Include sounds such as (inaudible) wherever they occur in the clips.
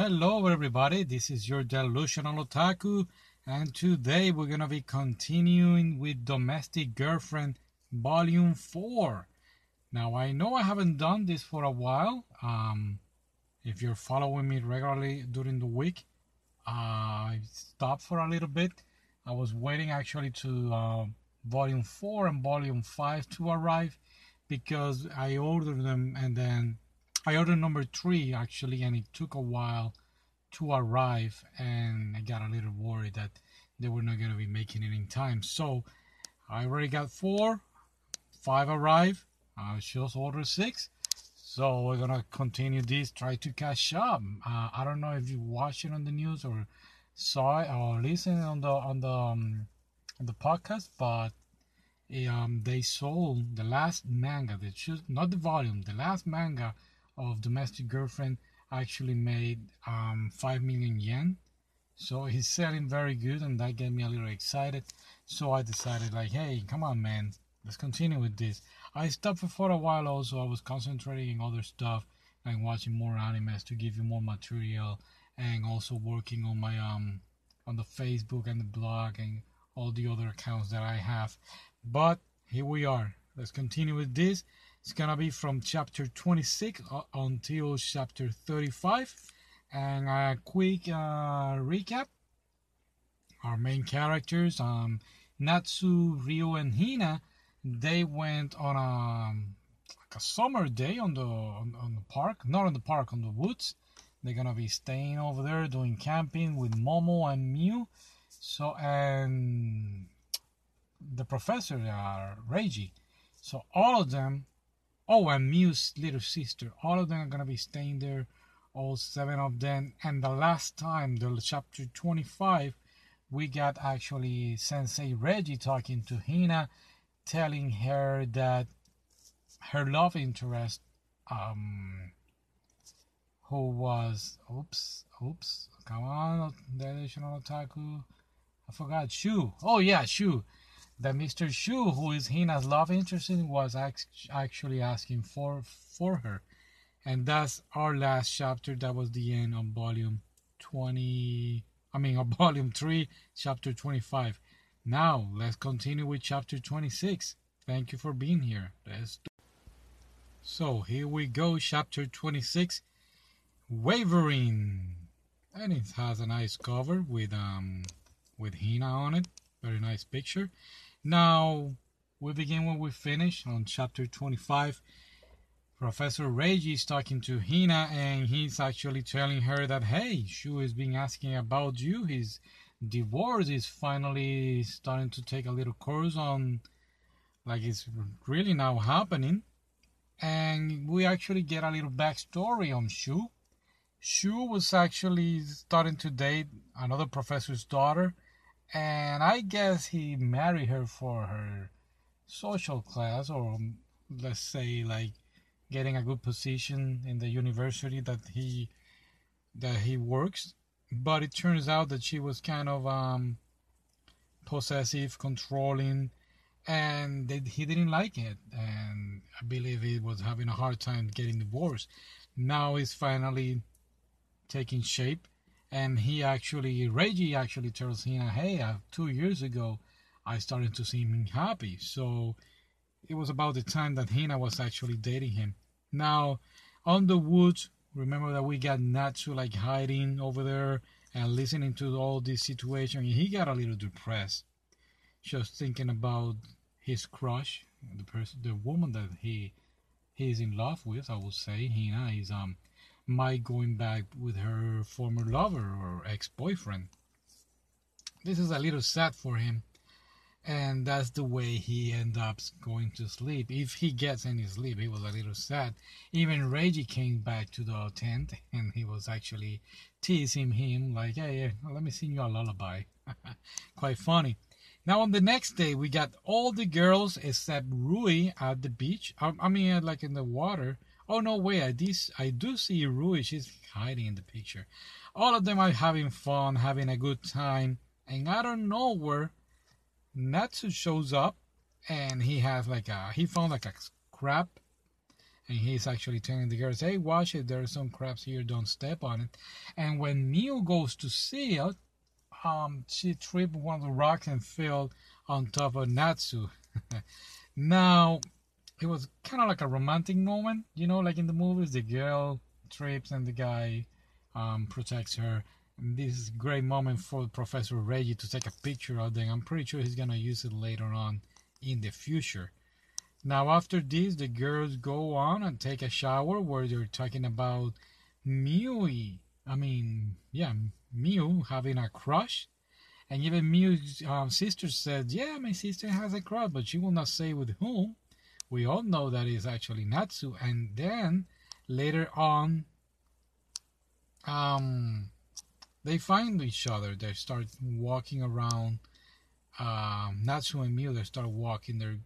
Hello, everybody. This is your delusional otaku, and today we're gonna be continuing with Domestic Girlfriend Volume 4. Now, I know I haven't done this for a while. Um, if you're following me regularly during the week, uh, I stopped for a little bit. I was waiting actually to uh, Volume 4 and Volume 5 to arrive because I ordered them and then I ordered number 3 actually and it took a while to arrive and I got a little worried that they were not going to be making it in time. So I already got 4, 5 arrived, I just ordered 6. So we're gonna continue this. Try to catch up. Uh, I don't know if you watched it on the news or saw it or listened on the on the um, on the podcast, but um, they sold the last manga. The not the volume. The last manga of Domestic Girlfriend actually made um, five million yen. So he's selling very good, and that got me a little excited. So I decided, like, hey, come on, man, let's continue with this. I stopped for a while also. I was concentrating on other stuff and watching more animes to give you more material and also working on my um on the Facebook and the blog and all the other accounts that I have. But here we are. Let's continue with this. It's gonna be from chapter 26 uh, until chapter 35. And a quick uh, recap. Our main characters, um, Natsu, Ryo, and Hina, they went on a like a summer day on the on, on the park, not on the park, on the woods. They're gonna be staying over there doing camping with Momo and Miu. So and the professor, uh, Reiji. So all of them, oh, and Miu's little sister, all of them are gonna be staying there, all seven of them. And the last time, the chapter 25, we got actually Sensei Reiji talking to Hina telling her that her love interest, um, who was, oops, oops, come on, the additional otaku, I forgot, Shu. Oh yeah, Shu. That Mr. Shu, who is Hina's love interest, was actually asking for for her, and that's our last chapter. That was the end of volume twenty. I mean, of (laughs) volume three, chapter twenty-five. Now, let's continue with chapter 26. Thank you for being here. Let's do So, here we go, chapter 26. Wavering. And it has a nice cover with um with Hina on it. Very nice picture. Now, we begin when we finish on chapter 25. Professor Reiji is talking to Hina and he's actually telling her that hey, Shu is being asking about you. His divorce is finally starting to take a little course on like it's really now happening and we actually get a little backstory on Shu. Shu was actually starting to date another professor's daughter and I guess he married her for her social class or let's say like getting a good position in the university that he that he works but it turns out that she was kind of um, possessive, controlling, and they, he didn't like it. And I believe he was having a hard time getting divorced. Now he's finally taking shape, and he actually, Reiji actually tells Hina, "Hey, uh, two years ago, I started to see him happy." So it was about the time that Hina was actually dating him. Now, on the woods, Remember that we got Natsu like hiding over there and listening to all this situation. He got a little depressed, just thinking about his crush, the person, the woman that he he is in love with. I would say Hina is um might going back with her former lover or ex-boyfriend. This is a little sad for him and that's the way he ends up going to sleep. If he gets any sleep, he was a little sad. Even Reiji came back to the tent and he was actually teasing him like, "Hey, let me sing you a lullaby." (laughs) Quite funny. Now on the next day, we got all the girls except Rui at the beach. I mean, like in the water. Oh no way! I do, I do see Rui. She's hiding in the picture. All of them are having fun, having a good time, and I don't know where Natsu shows up and he has like a he found like a crab and he's actually telling the girls, "Hey, watch it. There are some crabs here. Don't step on it." And when Miu goes to see it, um, she tripped one of the rocks and fell on top of Natsu. (laughs) now, it was kind of like a romantic moment, you know, like in the movies, the girl trips and the guy um, protects her. And this is a great moment for Professor Reiji to take a picture of them. I'm pretty sure he's gonna use it later on in the future. Now, after this, the girls go on and take a shower where they're talking about Miu. I mean, yeah, Miu having a crush. And even Miu's um, sister said, Yeah, my sister has a crush, but she will not say with whom. We all know that is actually Natsu. And then later on, um, they find each other. They start walking around. Um, Natsu and Miu, they start walking. They're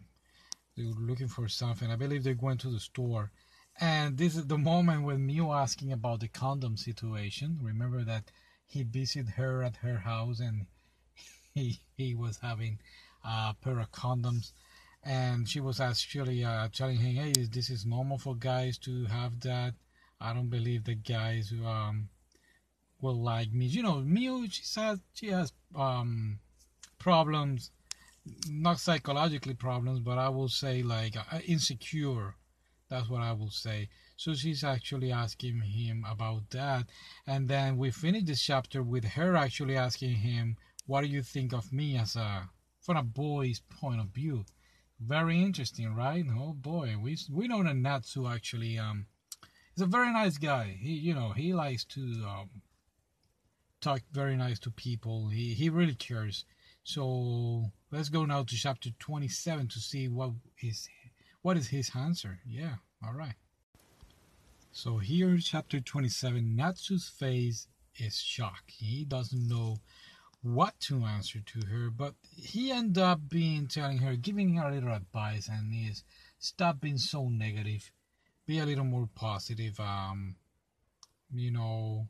they're looking for something. I believe they're going to the store. And this is the moment when Miu asking about the condom situation. Remember that he visited her at her house and (laughs) he he was having a pair of condoms and she was actually uh, telling him, "Hey, this is normal for guys to have that. I don't believe that guys um, will like me. You know, Miu, she says she has um, problems, not psychologically problems, but I will say like uh, insecure. That's what I will say. So she's actually asking him about that, and then we finish this chapter with her actually asking him, "What do you think of me as a from a boy's point of view?" Very interesting, right? Oh boy, we we know that Natsu actually um he's a very nice guy. He you know he likes to um, talk very nice to people. He he really cares. So let's go now to chapter 27 to see what is what is his answer. Yeah, all right. So here, chapter 27, Natsu's face is shocked. He doesn't know what to answer to her, but he ended up being telling her, giving her a little advice, and is stop being so negative, be a little more positive. Um, you know,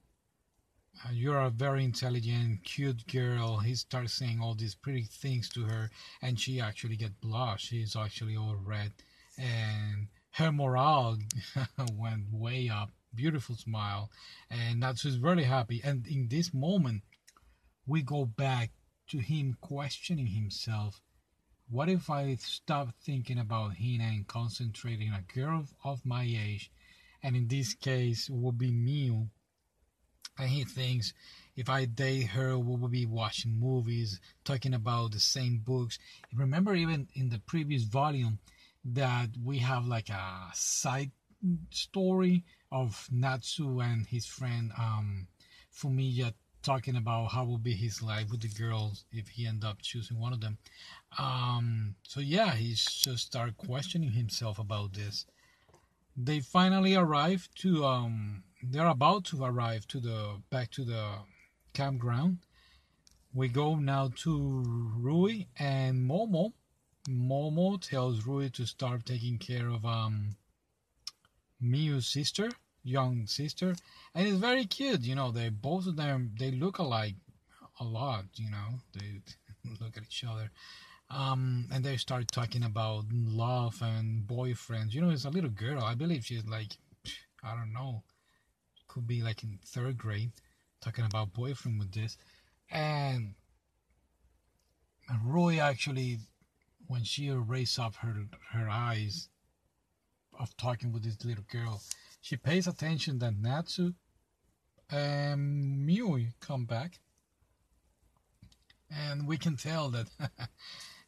uh, you're a very intelligent, cute girl. He starts saying all these pretty things to her, and she actually get blushed. She's actually all red, and her morale (laughs) went way up. Beautiful smile, and that she's really happy. And in this moment we go back to him questioning himself. What if I stop thinking about Hina and concentrating on a girl of my age, and in this case will be Miu, and he thinks if I date her, we will be watching movies, talking about the same books. Remember, even in the previous volume, that we have like a side story of Natsu and his friend um, Fumiya talking about how will be his life with the girls if he end up choosing one of them. Um, so yeah, he just start questioning himself about this. They finally arrive to um, they're about to arrive to the back to the campground. We go now to Rui and Momo. Momo tells Rui to start taking care of um Miu's sister young sister, and it's very cute. You know, they both of them they look alike a lot. You know, they (laughs) look at each other. Um, and they start talking about love and boyfriends. You know, it's a little girl. I believe she's like, I don't know, could be like in third grade, talking about boyfriend with this. And Roy actually, when she raised up her her eyes of talking with this little girl, she pays attention that Natsu and Miu come back. And we can tell that (laughs)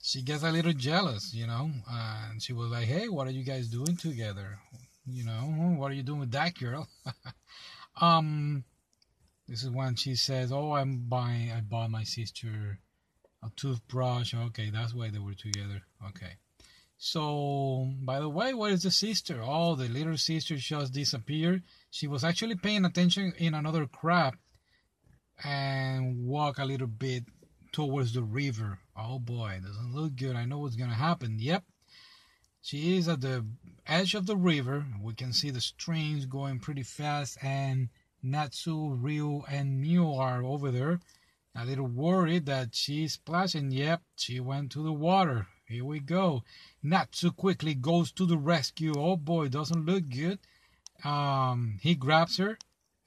she gets a little jealous, you know. Uh, and she was like, hey, what are you guys doing together? You know, what are you doing with that girl? (laughs) um, this is when she says, oh, I'm buying, I bought my sister a toothbrush. Okay, that's why they were together. Okay. So, by the way, where is the sister? Oh, the little sister just disappeared. She was actually paying attention in another crab and walk a little bit towards the river. Oh boy, doesn't look good. I know what's gonna happen. Yep. She is at the edge of the river. We can see the streams going pretty fast and Natsu, Ryu, and Miu are over there. A little worried that she's splashing. Yep, she went to the water. Here we go. Natsu quickly goes to the rescue. Oh boy, doesn't look good. Um, he grabs her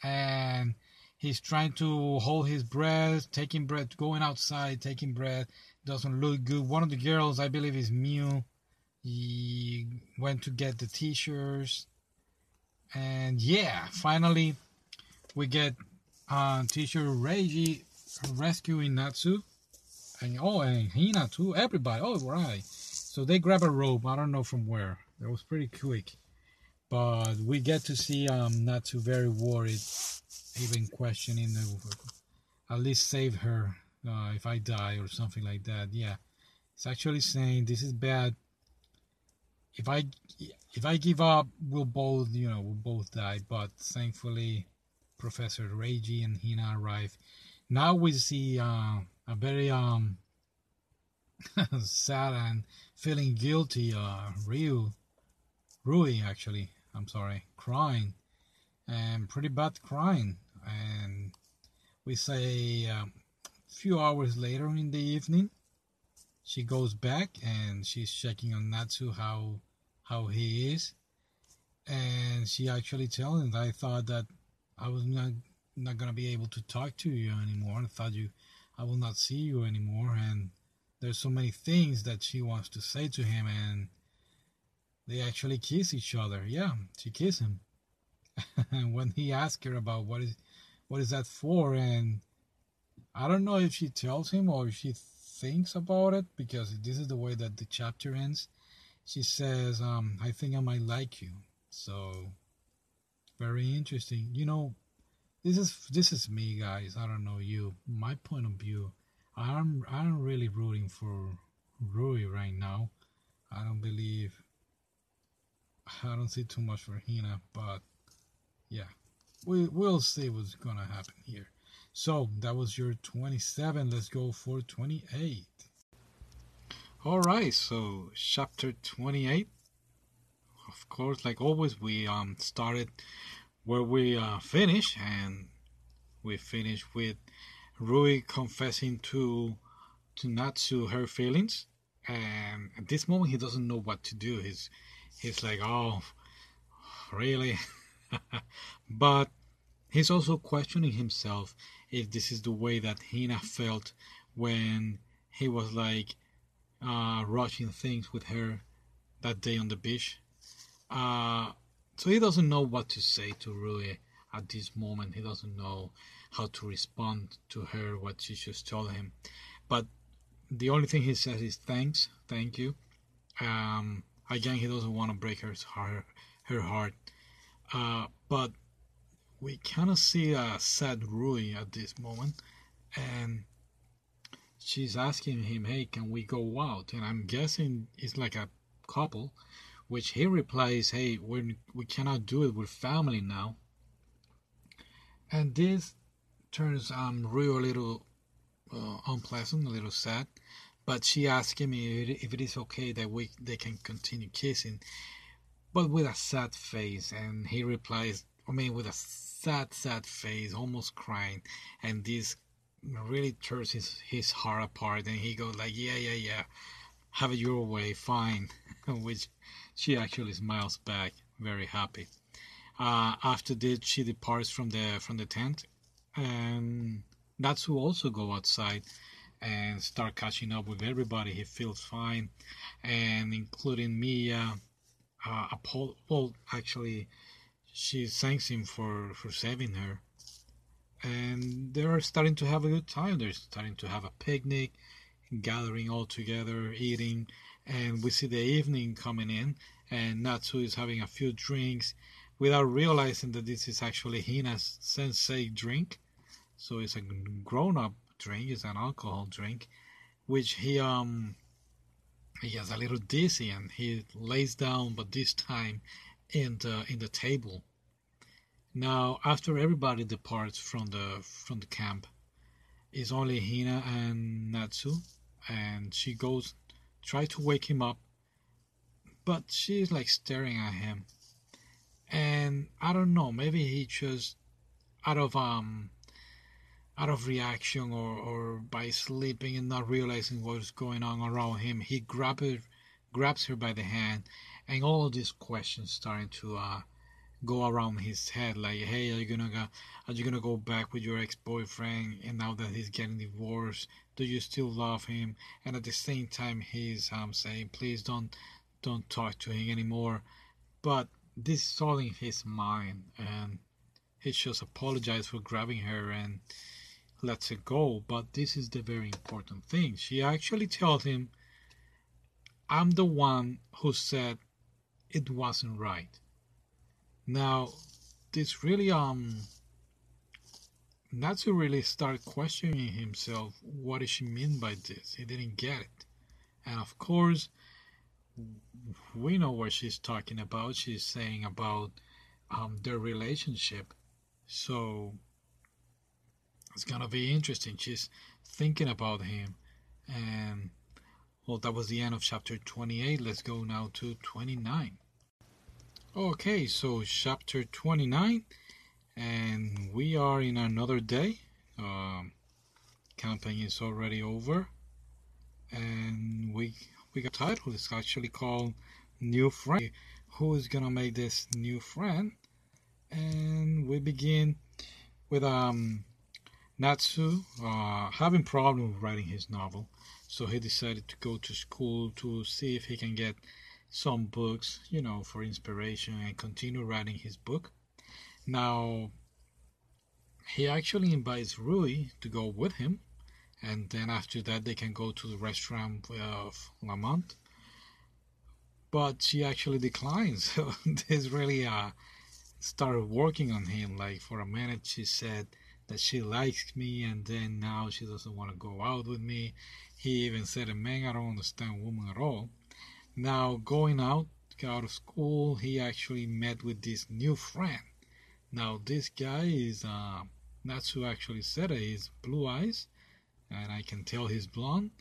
and he's trying to hold his breath, taking breath, going outside, taking breath. Doesn't look good. One of the girls, I believe, is Miu. He went to get the t-shirts, and yeah, finally we get uh, teacher Reiji rescuing Natsu, and oh, and Hina too. Everybody, oh right. So they grab a rope. I don't know from where. That was pretty quick, but we get to see um, too very worried, even questioning the, at least save her uh, if I die or something like that. Yeah, it's actually saying this is bad. If I if I give up, we'll both you know we'll both die. But thankfully, Professor Reiji and Hina arrive. Now we see uh, a very um (laughs) sad and feeling guilty uh, Ryu Rui actually. I'm sorry. Crying. And pretty bad crying. And we say a um, few hours later in the evening she goes back and she's checking on Natsu how how he is. And she actually tells him that I thought that I was not not gonna be able to talk to you anymore. I thought you I will not see you anymore and there's so many things that she wants to say to him and they actually kiss each other. Yeah she kissed him. (laughs) And when he asked her about what is what is that for and i don't know if she tells him or if she thinks about it because this is the way that the chapter ends. She says um, i think i might like you. So very interesting. You know this is this is me guys i don't know you my point of view I'm I'm really rooting for Rui right now. I don't believe I don't see too much for Hina, but yeah, we we'll see what's gonna happen here. So that was your 27. Let's go for 28. All right, so chapter 28. Of course, like always, we um started where we uh, finish, and we finish with Rui confessing to to Natsu her feelings, and at this moment he doesn't know what to do. He's he's like, oh, really? (laughs) but he's also questioning himself if this is the way that Hina felt when he was like uh, rushing things with her that day on the beach. Uh, so he doesn't know what to say to Rui at this moment. He doesn't know how to respond to her what she just told him. But the only thing he says is thanks thank you. Um, again he doesn't want to break her heart her heart. Uh, but we kind of see a sad Rui at this moment and she's asking him hey can we go out? And i'm guessing it's like a couple which he replies hey we we cannot do it we're family now. And this turns um Ryu a little uh, unpleasant, a little sad. But she asks him if it is okay that we they can continue kissing, but with a sad face, and he replies, I mean, with a sad, sad face, almost crying, and this really tears his his heart apart, and he goes like, yeah, yeah, yeah, have it your way, fine, (laughs) which she actually smiles back, very happy. Uh, after this, she departs from the from the tent and who also go outside and start catching up with everybody. He feels fine, and including Mia. Uh, Apollo, well, actually, she thanks him for for saving her, and they're starting to have a good time. They're starting to have a picnic, gathering all together, eating, and we see the evening coming in, and Natsu is having a few drinks without realizing that this is actually Hina's sensei drink so it's a grown-up drink. It's an alcohol drink, which he um he gets a little dizzy and he lays down, but this time in the in the table. Now, after everybody departs from the from the camp, it's only Hina and Natsu, and she goes try to wake him up, but she's like staring at him, and I don't know, maybe he just out of um out of reaction or, or by sleeping and not realizing what's going on around him, he grabs her, grabs her by the hand, and all these questions starting to uh, go around his head like hey are you gonna go are you gonna go back with your ex-boyfriend and now that he's getting divorced? Do you still love him? And at the same time he's um saying please don't don't talk to him anymore. But this is all in his mind and he just apologized for grabbing her and lets it go. But this is the very important thing. She actually tells him i'm the one who said it wasn't right now, this really um Natsu really started questioning himself what does she mean by this? He didn't get it. And of course we know what she's talking about. She's saying about um, their relationship. So it's gonna be interesting. She's thinking about him and well that was the end of chapter 28. Let's go now to 29. Okay, so chapter 29, and we are in another day. Um, campaign is already over, and we we got title. It's actually called New Friend. Who is gonna make this new friend? And we begin with um Natsu uh, having problem writing his novel, so he decided to go to school to see if he can get some books, you know, for inspiration and continue writing his book. Now, he actually invites Rui to go with him, and then after that, they can go to the restaurant of Lamont. But she actually declines. (laughs) So this really uh, started working on him. Like for a minute, she said that she likes me, and then now she doesn't want to go out with me. He even said, "Man, I don't understand women at all." Now, going out, out of school, he actually met with this new friend. Now, this guy is, uh, Natsu actually said it, he's blue eyes, and I can tell he's blonde,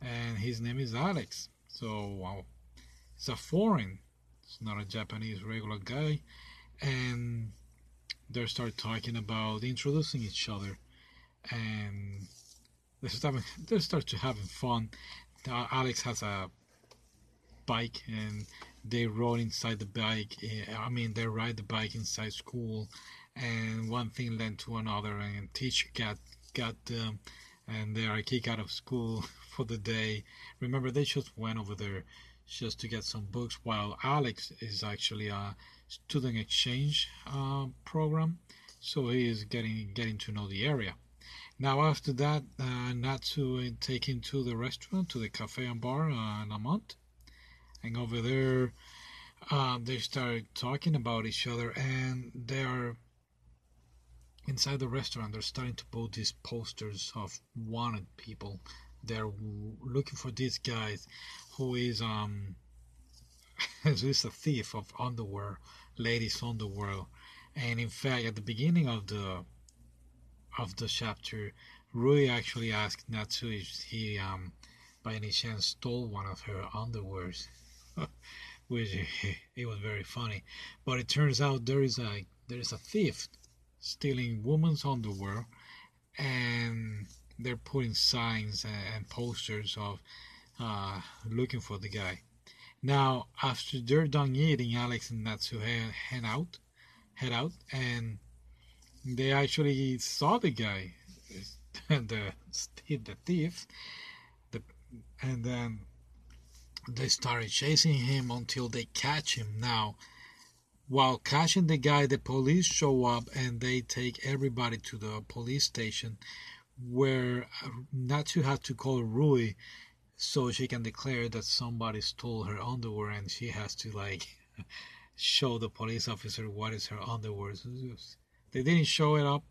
and his name is Alex. So, it's a foreign, it's not a Japanese regular guy, and they start talking about introducing each other, and they start, (laughs) they start to having fun. Uh, Alex has a bike and they rode inside the bike. Eh, I mean, they ride the bike inside school, and one thing led to another, and teacher got got them, and they are kicked out of school (laughs) for the day. Remember, they just went over there just to get some books, while Alex is actually a student exchange uh, program, so he is getting getting to know the area. Now after that, uh, Natsu take him to the restaurant, to the cafe and bar uh, in Lamont and over there uh, they start talking about each other and they are inside the restaurant they're starting to put these posters of wanted people. They're looking for these guys who is um (laughs) who is a thief of underwear ladies underwear. And in fact at the beginning of the of the chapter Rui actually asked Natsu if he um by any chance stole one of her underwears (laughs) which (laughs) it was very funny. But it turns out there is a there is a thief stealing women's underwear, and they're putting signs and posters of uh, looking for the guy. Now, after they're done eating, Alex and Natsu head, out, head out, and they actually saw the guy, (laughs) the the thief, the, and then they started chasing him until they catch him. Now, while catching the guy, the police show up and they take everybody to the police station where Natsu had to call Rui so she can declare that somebody stole her underwear and she has to like (laughs) show the police officer what is her underwear. They didn't show it up,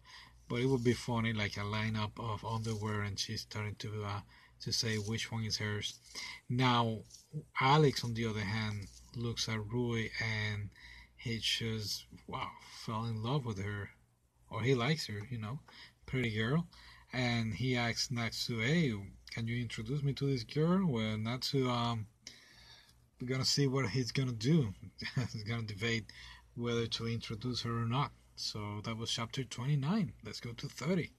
but it would be funny like a lineup of underwear and she's starting to uh, to say which one is hers. Now, Alex, on the other hand, looks at Rui and he just, wow, fell in love with her. Or he likes her, you know, pretty girl. And he asks Natsu, hey, can you introduce me to this girl? Well, Natsu, um, we're gonna see what he's gonna do. (laughs) he's gonna debate whether to introduce her or not. So that was chapter 29. Let's go to 30.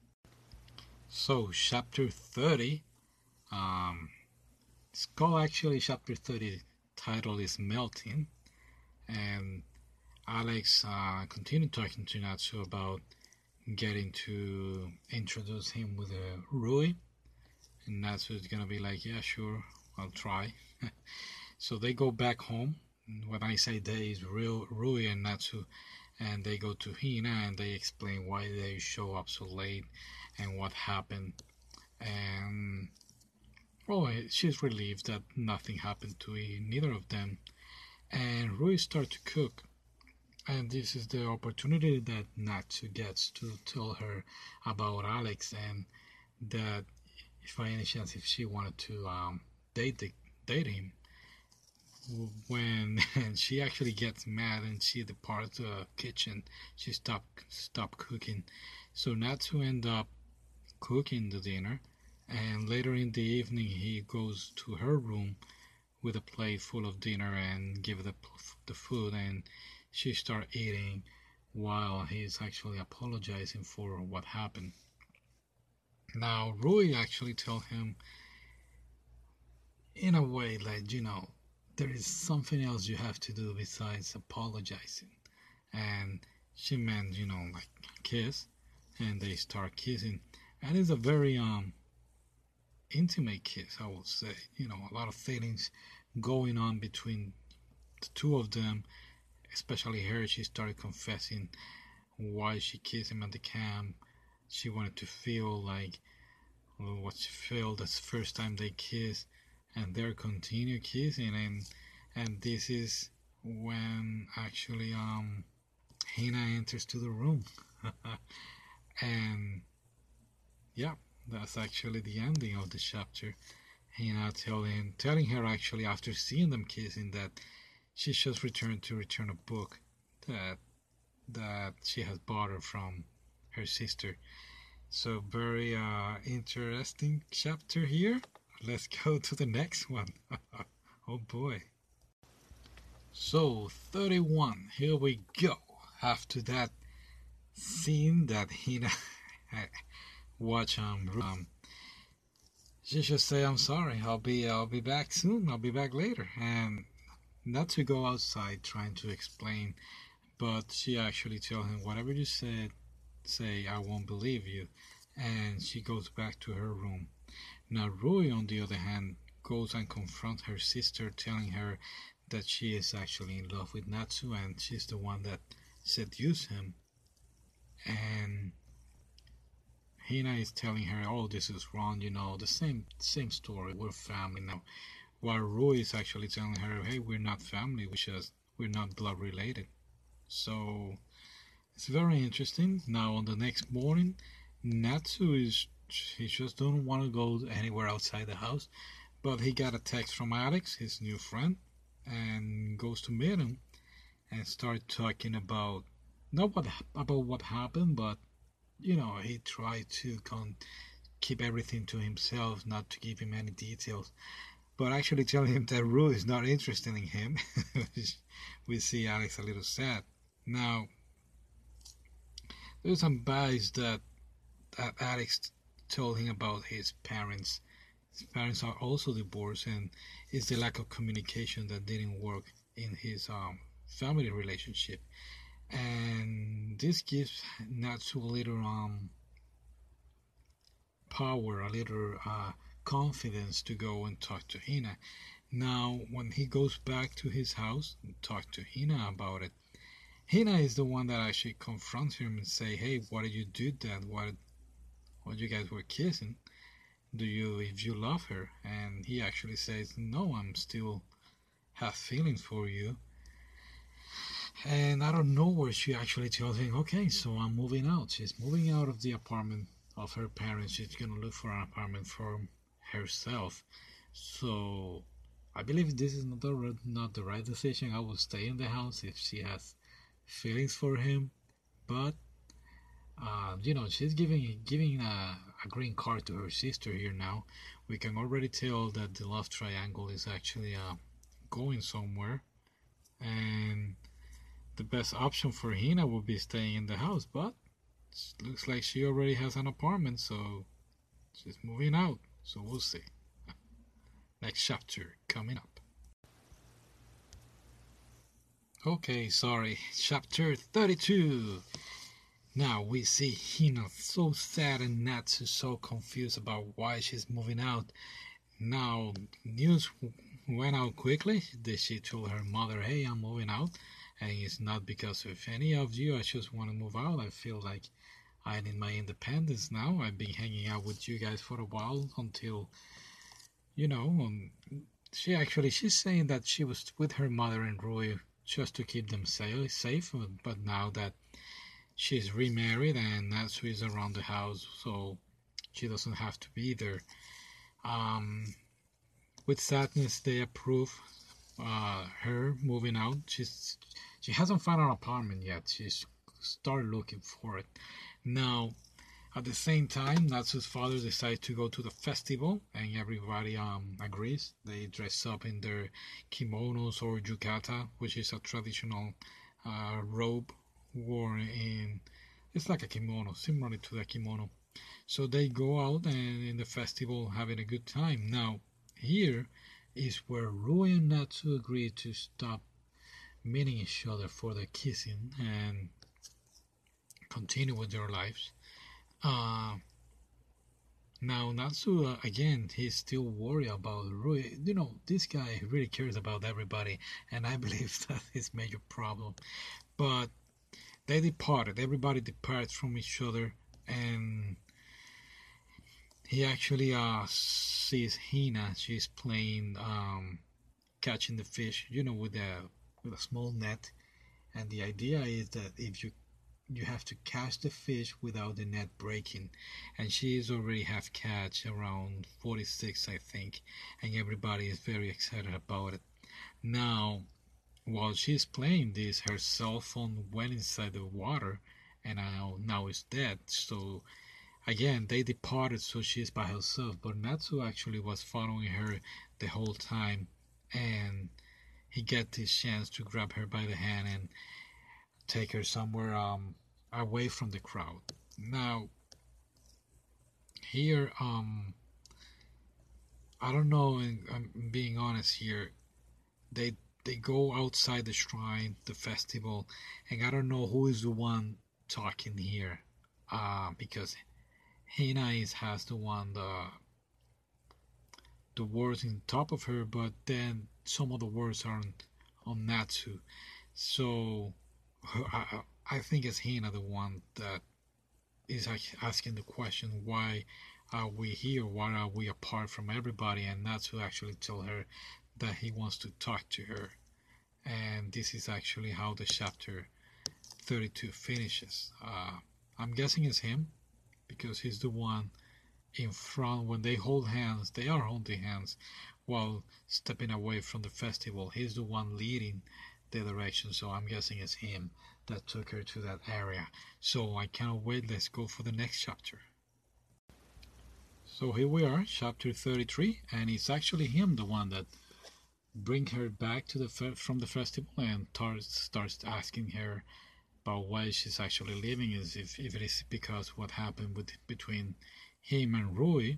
So, chapter 30, um, called actually chapter 30, title is Melting. And Alex uh, continued talking to Natsu about getting to introduce him with a Rui. And Natsu is gonna be like, yeah, sure, I'll try. (laughs) so they go back home. When I say they, is real Rui and Natsu and they go to Hina and they explain why they show up so late and what happened. And well, she's relieved that nothing happened to neither of them. And Rui starts to cook. And this is the opportunity that Natsu gets to tell her about Alex and that if by any chance if she wanted to um, date the, date him when (laughs) she actually gets mad and she departs the kitchen, she stop stop cooking. So Natsu end up cooking the dinner, and later in the evening he goes to her room with a plate full of dinner and give the the food, and she start eating while he's actually apologizing for what happened. Now Rui actually tell him in a way like you know there is something else you have to do besides apologizing. And she meant, you know, like kiss, and they start kissing, and it's a very um intimate kiss, I would say. You know, a lot of feelings going on between the two of them, especially her. She started confessing why she kissed him at the camp. She wanted to feel like what she felt the first time they kissed and they're continue kissing and and this is when actually um Hina enters to the room (laughs) and yeah that's actually the ending of the chapter Hina telling telling her actually after seeing them kissing that she just returned to return a book that that she has her from her sister so very uh, interesting chapter here let's (laughs) go to the next one. (laughs) oh boy. So, 31, here we go. After that scene that Hina (laughs) watch um, um she just say I'm sorry. I'll be I'll be back soon. I'll be back later. And not to go outside trying to explain, but she actually tell him whatever you said, say I won't believe you. And she goes back to her room. Now Rui, on the other hand, goes and confronts her sister, telling her that she is actually in love with Natsu and she's the one that seduced him. And Hina is telling her, "Oh, this is wrong," you know, the same same story. We're family now. While Rui is actually telling her, "Hey, we're not family. We just we're not blood related." So it's very interesting. Now on the next morning, Natsu is he just don't want to go anywhere outside the house. But he got a text from Alex, his new friend, and goes to meet him and start talking about not what about what happened, but you know he tried to con- keep everything to himself, not to give him any details, but actually telling him that Rue is not interested in him. (laughs) we see Alex a little sad. Now, there's some bias that that Alex told him about his parents. His parents are also divorced, and it's the lack of communication that didn't work in his um, family relationship. And this gives Natsu a little um, power, a little uh, confidence to go and talk to Hina. Now, when he goes back to his house and talk to Hina about it, Hina is the one that actually confronts him and say, "Hey, why did you do that? Why while you guys were kissing, do you, if you love her? And he actually says, no, I'm still have feelings for you. And I don't know where she actually tells him, okay, so I'm moving out. She's moving out of the apartment of her parents. She's going to look for an apartment for herself. So I believe this is not the, not the right decision. I will stay in the house if she has feelings for him. But uh, you know, she's giving giving a, a, green card to her sister here now. We can already tell that the love triangle is actually uh, going somewhere, and the best option for Hina would be staying in the house. But looks like she already has an apartment, so she's moving out. So we'll see. (laughs) Next chapter coming up. Okay, sorry. (laughs) Chapter 32. Now we see Hina so sad and Natsu so confused about why she's moving out. Now, news went out quickly. She told her mother, Hey, I'm moving out. And it's not because of any of you. I just want to move out. I feel like I need my independence now. I've been hanging out with you guys for a while until, you know, um, she actually, she's saying that she was with her mother and Rui just to keep them safe. But now that she's remarried and Natsu is around the house, so she doesn't have to be there. Um, with sadness, they approve uh, her moving out. She's she hasn't found an apartment yet. She's started looking for it. Now, at the same time, Natsu's father decides to go to the festival, and everybody um, agrees. They dress up in their kimonos or yukata, which is a traditional uh, robe worn in it's like a kimono, similar to the kimono. So they go out and in the festival having a good time. Now here is where Rui and Natsu agree to stop meeting each other for the kissing and continue with their lives. Uh, now Natsu uh, again, he's still worried about Rui. You know, this guy really cares about everybody, and I (laughs) believe that is major problem. But they departed. Everybody departs from each other, and he actually uh, sees Hina. She's playing um, catching the fish, you know, with a with a small net. And the idea is that if you you have to catch the fish without the net breaking, and she is already half catch around 46, I think, and everybody is very excited about it. Now while she's playing this, her cell phone went inside the water and now, now it's dead. So again, they departed, so she's by herself. But Natsu actually was following her the whole time, and he get this chance to grab her by the hand and take her somewhere um, away from the crowd. Now, here, um, I don't know, and I'm being honest here, they they go outside the shrine, the festival, and I don't know who is the one talking here, uh, because Hina is has the one the the words in top of her, but then some of the words aren't on Natsu, so I, I think it's Hina the one that is asking the question why are we here? Why are we apart from everybody? And Natsu actually tell her that he wants to talk to her. And this is actually how the chapter 32 finishes. Uh, I'm guessing it's him because he's the one in front. When they hold hands, they are holding hands while stepping away from the festival. He's the one leading the direction, so I'm guessing it's him that took her to that area. So I cannot wait. Let's go for the next chapter. So here we are, chapter 33, and it's actually him, the one that bring her back to the from the festival and starts asking her about why she's actually leaving is if, if it is because what happened with between him and Rui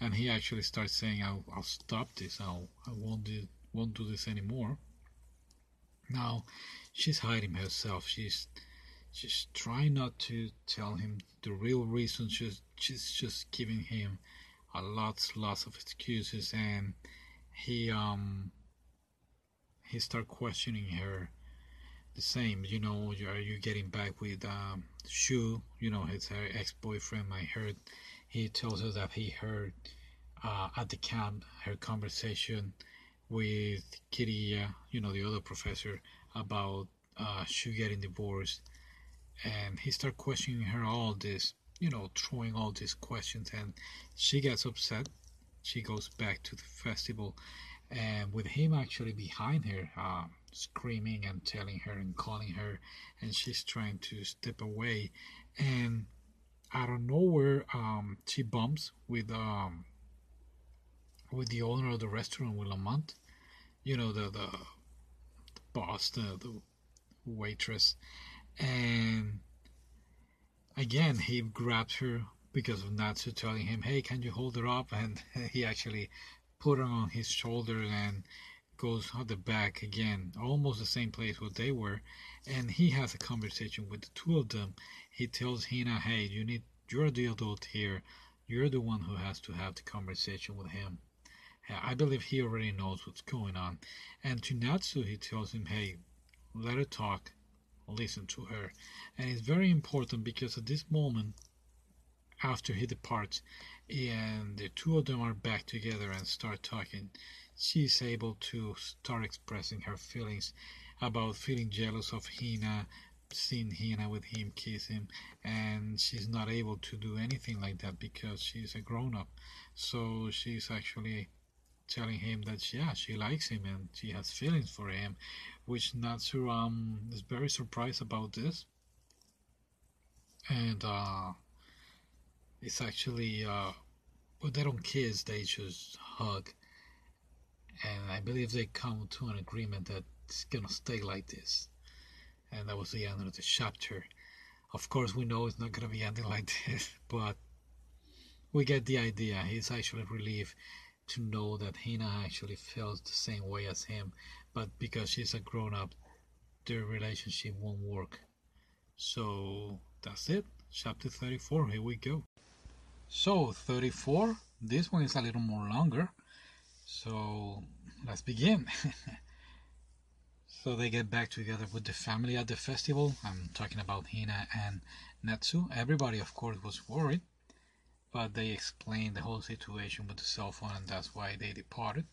and he actually starts saying I'll, I'll stop this. I'll I won't do won't do this anymore. Now she's hiding herself. She's she's trying not to tell him the real reason. She's she's just giving him a lots lots of excuses. And he um he start questioning her the same. You know are you getting back with um, Shu? You know his her ex-boyfriend I heard he tells us that he heard uh, at the camp her conversation with Kiriya you know the other professor about uh, Shu getting divorced. And he start questioning her all this you know throwing all these questions. And she gets upset. She goes back to the festival. And with him actually behind her, uh, screaming and telling her and calling her, and she's trying to step away, and out of nowhere, um, she bumps with um, with the owner of the restaurant, with Lamont, you know the the, the boss, the, the waitress, and again he grabs her because of Natsu telling him, "Hey, can you hold her up?" And (laughs) he actually put her on his shoulder and goes on the back again, almost the same place where they were, and he has a conversation with the two of them. He tells Hina, "Hey, you need you're the adult here. You're the one who has to have the conversation with him." I believe he already knows what's going on. And to Natsu, he tells him, "Hey, let her talk, listen to her." And it's very important because at this moment, after he departs, and the two of them are back together and start talking, she's able to start expressing her feelings about feeling jealous of Hina, seeing Hina with him kiss him, and she's not able to do anything like that because she's a grown up. So she's actually telling him that yeah she likes him and she has feelings for him, which Natsu um is very surprised about this, and uh, it's actually uh, well they don't kiss they just hug, and I believe they come to an agreement that it's gonna stay like this, and that was the end of the chapter. Of course, we know it's not gonna be ending like (laughs) this, but we get the idea. He's actually relieved to know that Hina actually feels the same way as him, but because she's a grown up, their relationship won't work. So that's it. Chapter 34, here we go. So, 34, this one is a little more longer. So, let's begin. (laughs) so, they get back together with the family at the festival. I'm talking about Hina and Natsu. Everybody, of course, was worried but they explained the whole situation with the cell phone and that's why they departed.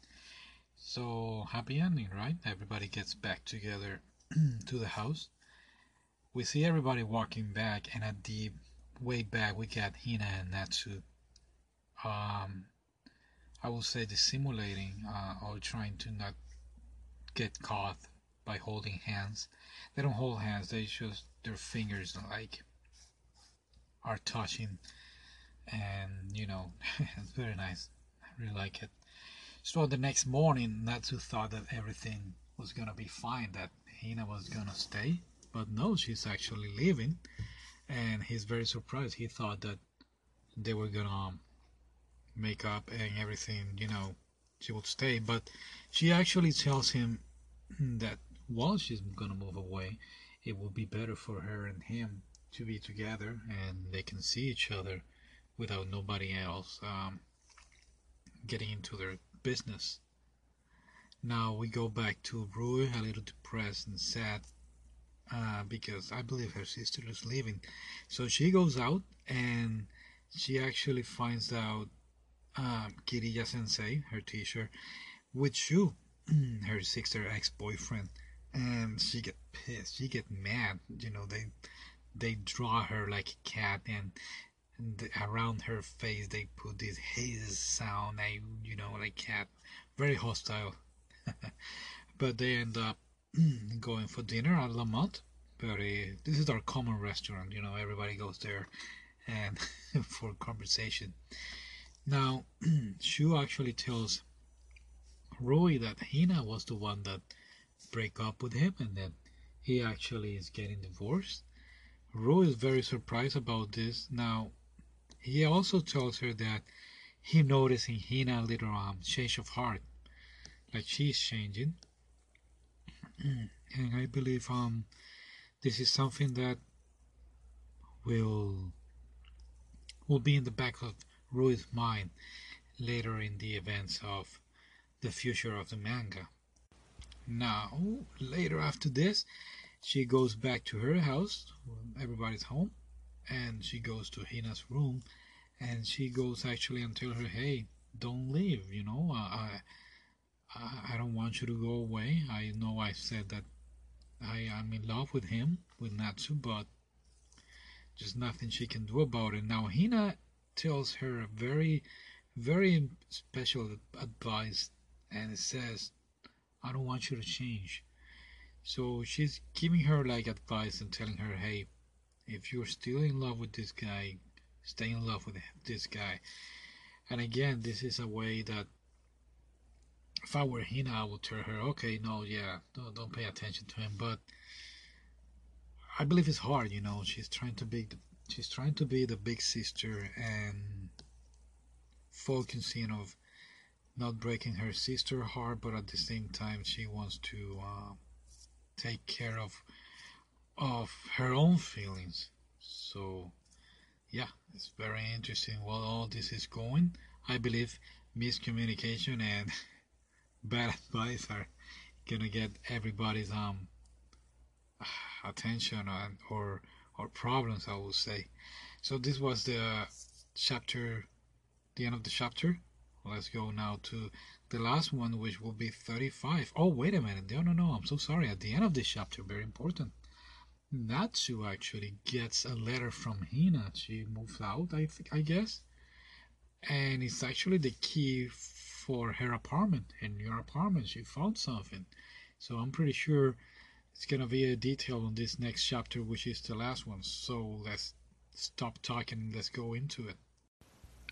So happy ending, right? Everybody gets back together (clears throat) to the house. We see everybody walking back, and at the way back, we got Hina and Natsu. Um, I will say dissimulating uh, or trying to not get caught by holding hands. They don't hold hands; they just their fingers like are touching. And you know (laughs) it's very nice. I really like it. So the next morning natsu thought that everything was gonna be fine that hina was gonna stay. But no she's actually leaving. And he's very surprised. He thought that they were gonna make up and everything you know she would stay but she actually tells him (clears throat) that while she's gonna move away it will be better for her and him to be together and they can see each other without nobody else um, getting into their business. Now we go back to Rui, a little depressed and sad uh, because I believe her sister is leaving. So she goes out and she actually finds out um, Kiriya Sensei, her teacher, with Shu, (clears throat) her sister ex-boyfriend, and she get pissed. She get mad. You know they they draw her like a cat and the, around her face they put this haze sound I you know like cat very hostile (laughs) but they end up (clears throat) going for dinner at Lamont very this is our common restaurant you know everybody goes there and (laughs) for conversation now (clears throat) Shu actually tells Roy that Hina was the one that break up with him and that he actually is getting divorced Roy is very surprised about this now he also tells her that he noticed in Hina a little um, change of heart, like she's changing. (clears throat) and I believe um, this is something that will will be in the back of Rui's mind later in the events of the future of the manga. Now, later after this, she goes back to her house. Everybody's home and she goes to Hina's room and she goes actually and tell her, hey, don't leave, you know, I, I, I don't want you to go away. I know I said that I am in love with him, with Natsu, but just nothing she can do about it. Now Hina tells her a very, very special advice and it says, I don't want you to change. So she's giving her like advice and telling her, hey, if you're still in love with this guy, stay in love with this guy. And again, this is a way that if I were Hina, I would tell her, okay, no, yeah, don't, don't pay attention to him. But I believe it's hard, you know. She's trying to be the, she's trying to be the big sister and focusing of not breaking her sister's heart, but at the same time she wants to uh, take care of of her own feelings. So yeah, it's very interesting what all this is going. I believe miscommunication and (laughs) bad advice are gonna get everybody's um (sighs) attention and or or problems I would say. So this was the chapter the end of the chapter. Let's go now to the last one which will be 35. Oh wait a minute. No no no I'm so sorry. At the end of this chapter, very important. Natsu actually gets a letter from Hina. She moves out, I think, I guess, and it's actually the key for her apartment. In your apartment, she found something. So I'm pretty sure it's gonna be a detail on this next chapter, which is the last one. So let's stop talking. Let's go into it.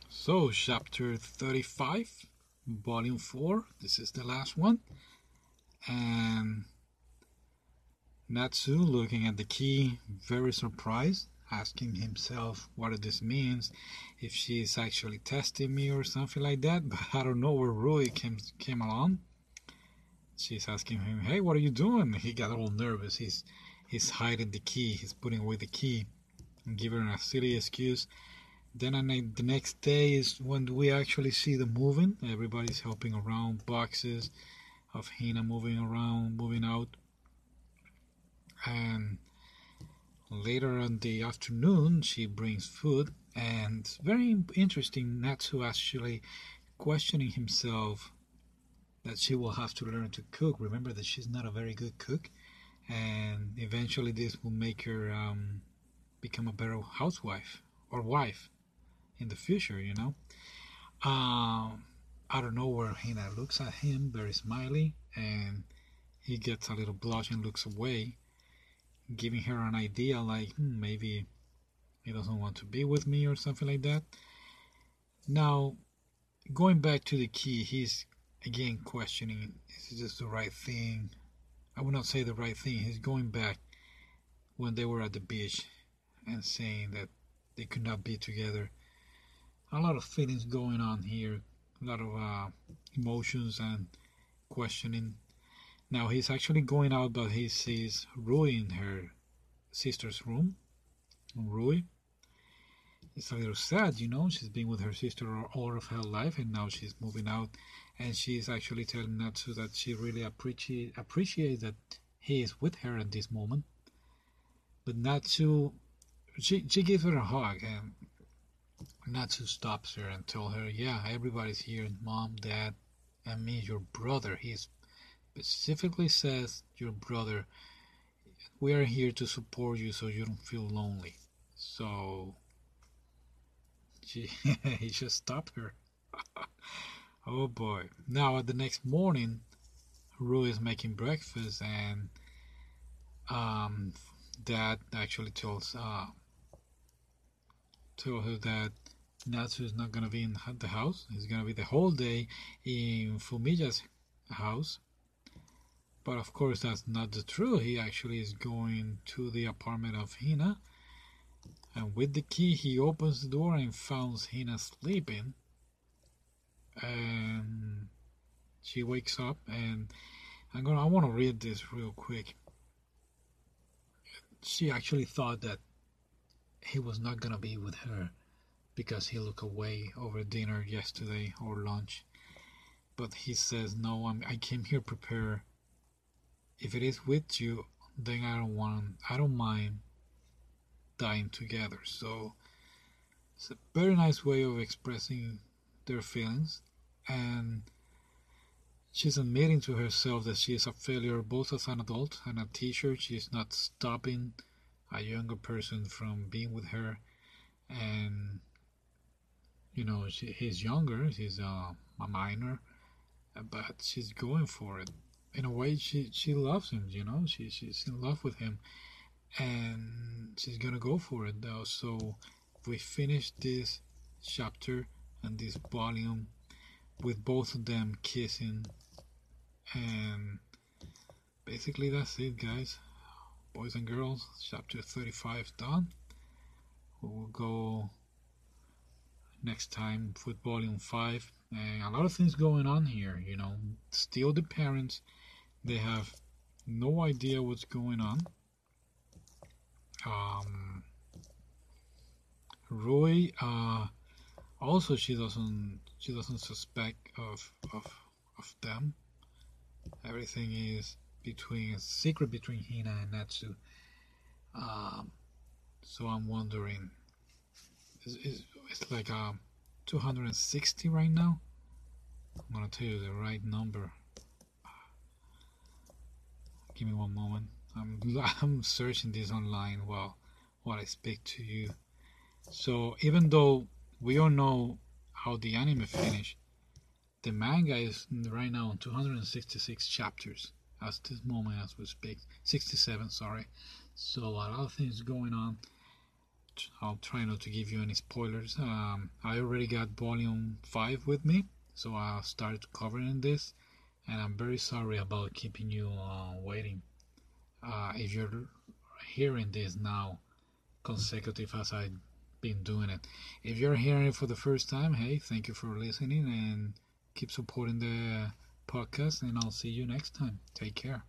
So chapter 35, volume four. This is the last one, and Natsu, looking at the key, very surprised, asking himself what this means, if she is actually testing me or something like that. (laughs) But I don't know where Rui came came along. She's asking him, "Hey, what are you doing?" He got all nervous. He's he's hiding the key. He's putting away the key, and giving her a silly excuse. Then the next day is when we actually see the moving. Everybody's helping around boxes of Hina moving around, moving out and later in the afternoon she brings food and very interesting Natsu actually questioning himself that she will have to learn to cook remember that she's not a very good cook and eventually this will make her um, become a better housewife or wife in the future you know um, out of nowhere Hina looks at him very smiley and he gets a little blush and looks away giving her an idea like hmm, maybe he doesn't want to be with me or something like that. Now, going back to the key, he's again questioning is this the right thing? I would not say the right thing. He's going back when they were at the beach and saying that they could not be together. A lot of feelings going on here, a lot of uh, emotions and questioning now he's actually going out, but he sees Rui in her sister's room. Rui. It's a little sad, you know. She's been with her sister all of her life, and now she's moving out, and she's actually telling Natsu that she really appreciate appreciates that he is with her at this moment. But Natsu, she she gives her a hug, and Natsu stops her and tells her, "Yeah, everybody's here, mom, dad, and me, your brother. He specifically says your brother, we are here to support you so you don't feel lonely. So she, (laughs) he just stopped her. oh boy. Now, the next morning, Rui is making breakfast and um, dad actually tells uh, told her that Natsu is not gonna be in the house. He's gonna be the whole day in Fumiya's house but of course, that's not the truth. He actually is going to the apartment of Hina. And with the key, he opens the door and finds Hina sleeping. And she wakes up, and I'm gonna. I want to read this real quick. She actually thought that he was not gonna be with her because he looked away over dinner yesterday or lunch. But he says, "No, I'm, I came here prepared if it is with you, then I don't want, I don't mind dying together. So it's a very nice way of expressing their feelings, and she's admitting to herself that she is a failure both as an adult and a teacher. She's not stopping a younger person from being with her, and you know she, he's younger, he's a, a minor, but she's going for it in a way she she loves him you know she she's in love with him and she's gonna go for it though. So we finish this chapter and this volume with both of them kissing. And basically that's it guys. Boys and girls chapter 35 done. We will go next time with volume 5 and a lot of things going on here you know. Still the parents they have no idea what's going on um Roy uh also she doesn't she doesn't suspect of of of them. Everything is between secret between Hina and Natsu. Um so I'm wondering it's, it's, it's like um 260 right now? I'm gonna tell you the right number. Give me one moment I'm, (laughs) I'm searching this online while while I speak to you. So even though we all know how the anime finished the manga is right now on 266 chapters as this moment as we speak. 67 sorry. So a lot of things going on. I'll try not to give you any spoilers. Um, I already got volume 5 with me so I'll start covering this and I'm very sorry about keeping you uh, waiting uh, if you're hearing this now consecutive as I've been doing it. If you're hearing it for the first time hey thank you for listening and keep supporting the podcast and I'll see you next time. Take care